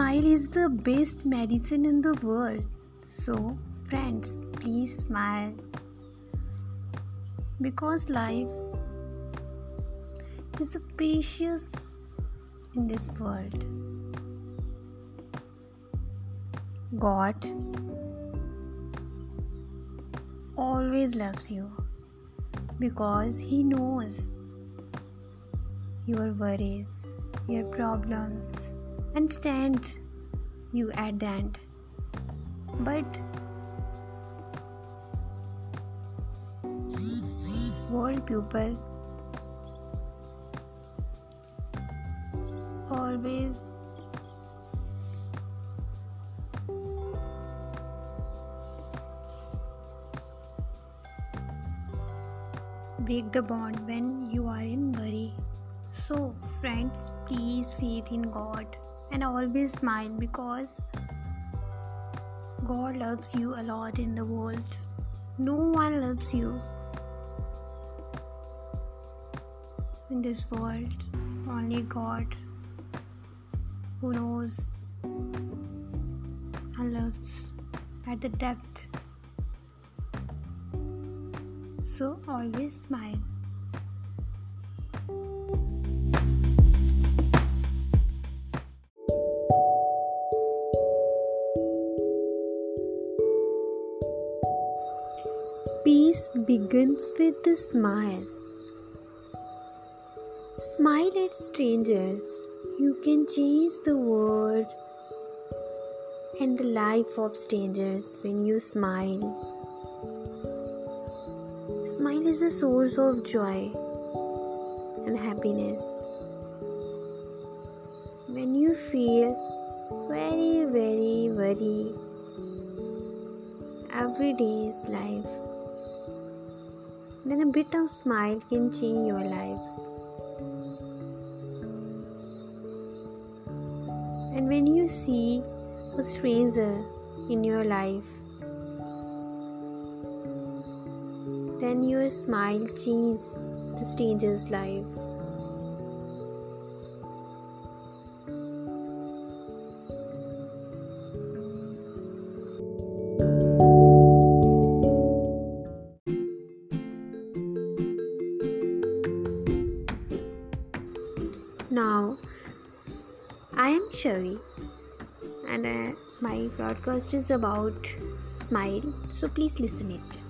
smile is the best medicine in the world. So, friends, please smile. Because life is so precious in this world. God always loves you because He knows your worries, your problems, and stand you at the end. But world people always break the bond when you are in worry. So, friends, please faith in God and always smile because God loves you a lot in the world. No one loves you in this world, only God who knows and loves at the depth. So always smile. Peace begins with a smile. Smile at strangers. You can change the world and the life of strangers when you smile. Smile is the source of joy and happiness. When you feel very, very, very is life, then a bit of smile can change your life. And when you see a stranger in your life, then your smile changes the stranger's life. Now, I am Shavi, and uh, my broadcast is about smile, so please listen it.